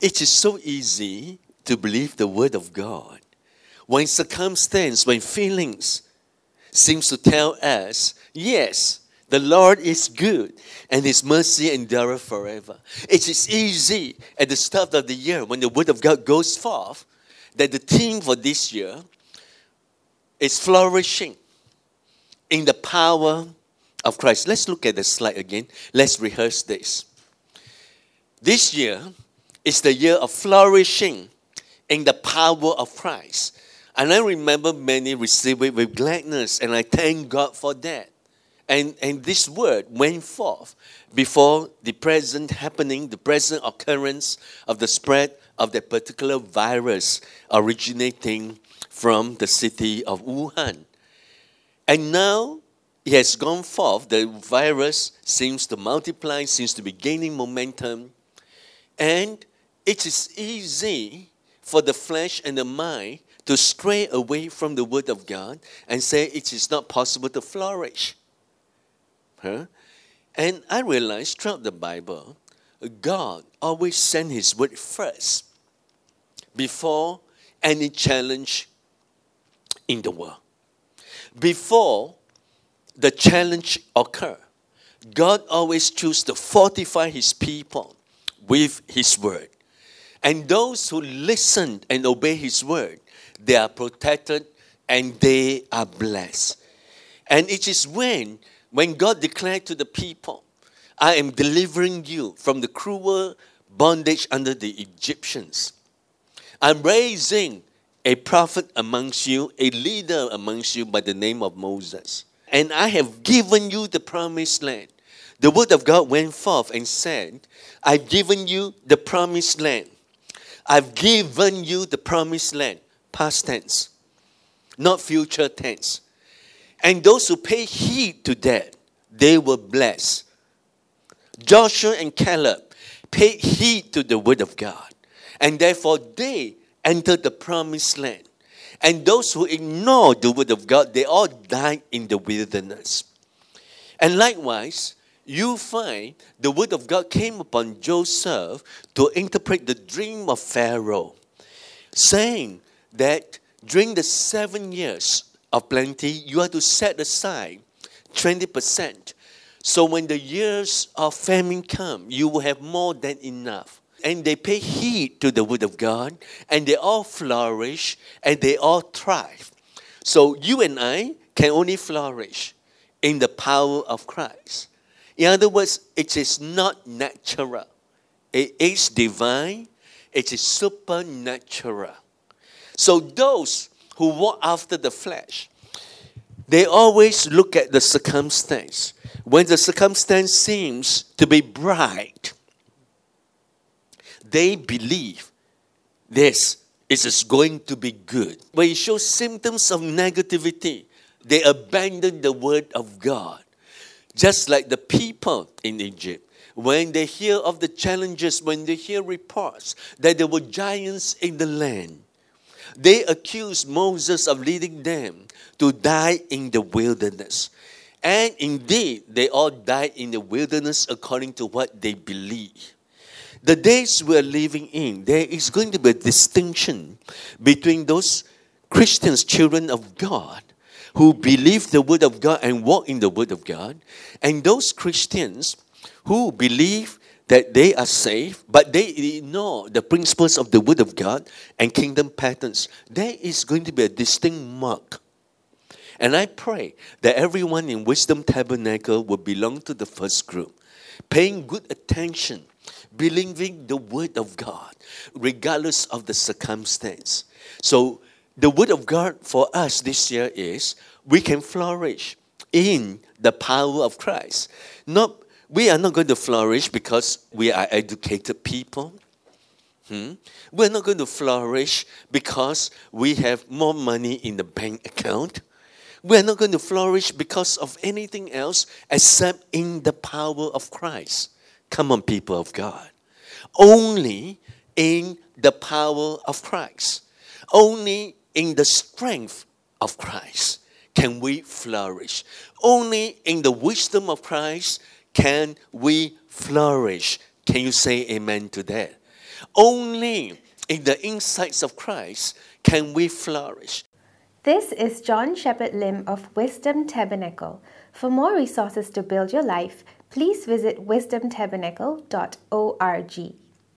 it is so easy to believe the word of God when circumstance, when feelings seems to tell us, yes, the Lord is good and his mercy endureth forever. It is easy at the start of the year when the word of God goes forth that the theme for this year is flourishing in the power of Christ. Let's look at the slide again. Let's rehearse this. This year is the year of flourishing in the power of Christ. And I remember many received it with gladness, and I thank God for that. And, and this word went forth before the present happening, the present occurrence of the spread of that particular virus originating from the city of Wuhan. And now it has gone forth. The virus seems to multiply, seems to be gaining momentum. And it is easy for the flesh and the mind to stray away from the Word of God and say it is not possible to flourish. Huh? And I realized throughout the Bible, God always sent His Word first before any challenge in the world. Before the challenge occur, God always chooses to fortify His people with His Word. And those who listen and obey His Word, they are protected and they are blessed. And it is when, when God declared to the people, I am delivering you from the cruel bondage under the Egyptians. I'm raising a prophet amongst you, a leader amongst you by the name of Moses. And I have given you the promised land. The word of God went forth and said, I've given you the promised land. I've given you the promised land. Past tense, not future tense. And those who pay heed to that, they were blessed. Joshua and Caleb paid heed to the word of God, and therefore they entered the promised land. And those who ignored the word of God, they all died in the wilderness. And likewise, you find the word of God came upon Joseph to interpret the dream of Pharaoh, saying that during the seven years of plenty, you are to set aside 20%. So when the years of famine come, you will have more than enough. And they pay heed to the word of God, and they all flourish and they all thrive. So you and I can only flourish in the power of Christ. In other words, it is not natural, it is divine, it is supernatural. So those who walk after the flesh, they always look at the circumstance. When the circumstance seems to be bright, they believe this is going to be good. When it shows symptoms of negativity, they abandon the word of God. Just like the people in Egypt. When they hear of the challenges, when they hear reports that there were giants in the land, they accused Moses of leading them to die in the wilderness. And indeed, they all died in the wilderness according to what they believe. The days we're living in, there is going to be a distinction between those Christians, children of God, who believe the Word of God and walk in the Word of God, and those Christians who believe that they are safe, but they ignore the principles of the Word of God and kingdom patterns. There is going to be a distinct mark. And I pray that everyone in Wisdom Tabernacle will belong to the first group, paying good attention, believing the Word of God, regardless of the circumstance. So, the Word of God for us this year is we can flourish in the power of Christ. Not we are not going to flourish because we are educated people. Hmm? We're not going to flourish because we have more money in the bank account. We're not going to flourish because of anything else except in the power of Christ. Come on, people of God. Only in the power of Christ. Only in the strength of Christ can we flourish. Only in the wisdom of Christ can we flourish? Can you say amen to that? Only in the insights of Christ can we flourish. This is John Shepherd Lim of Wisdom Tabernacle. For more resources to build your life, please visit wisdomtabernacle.org.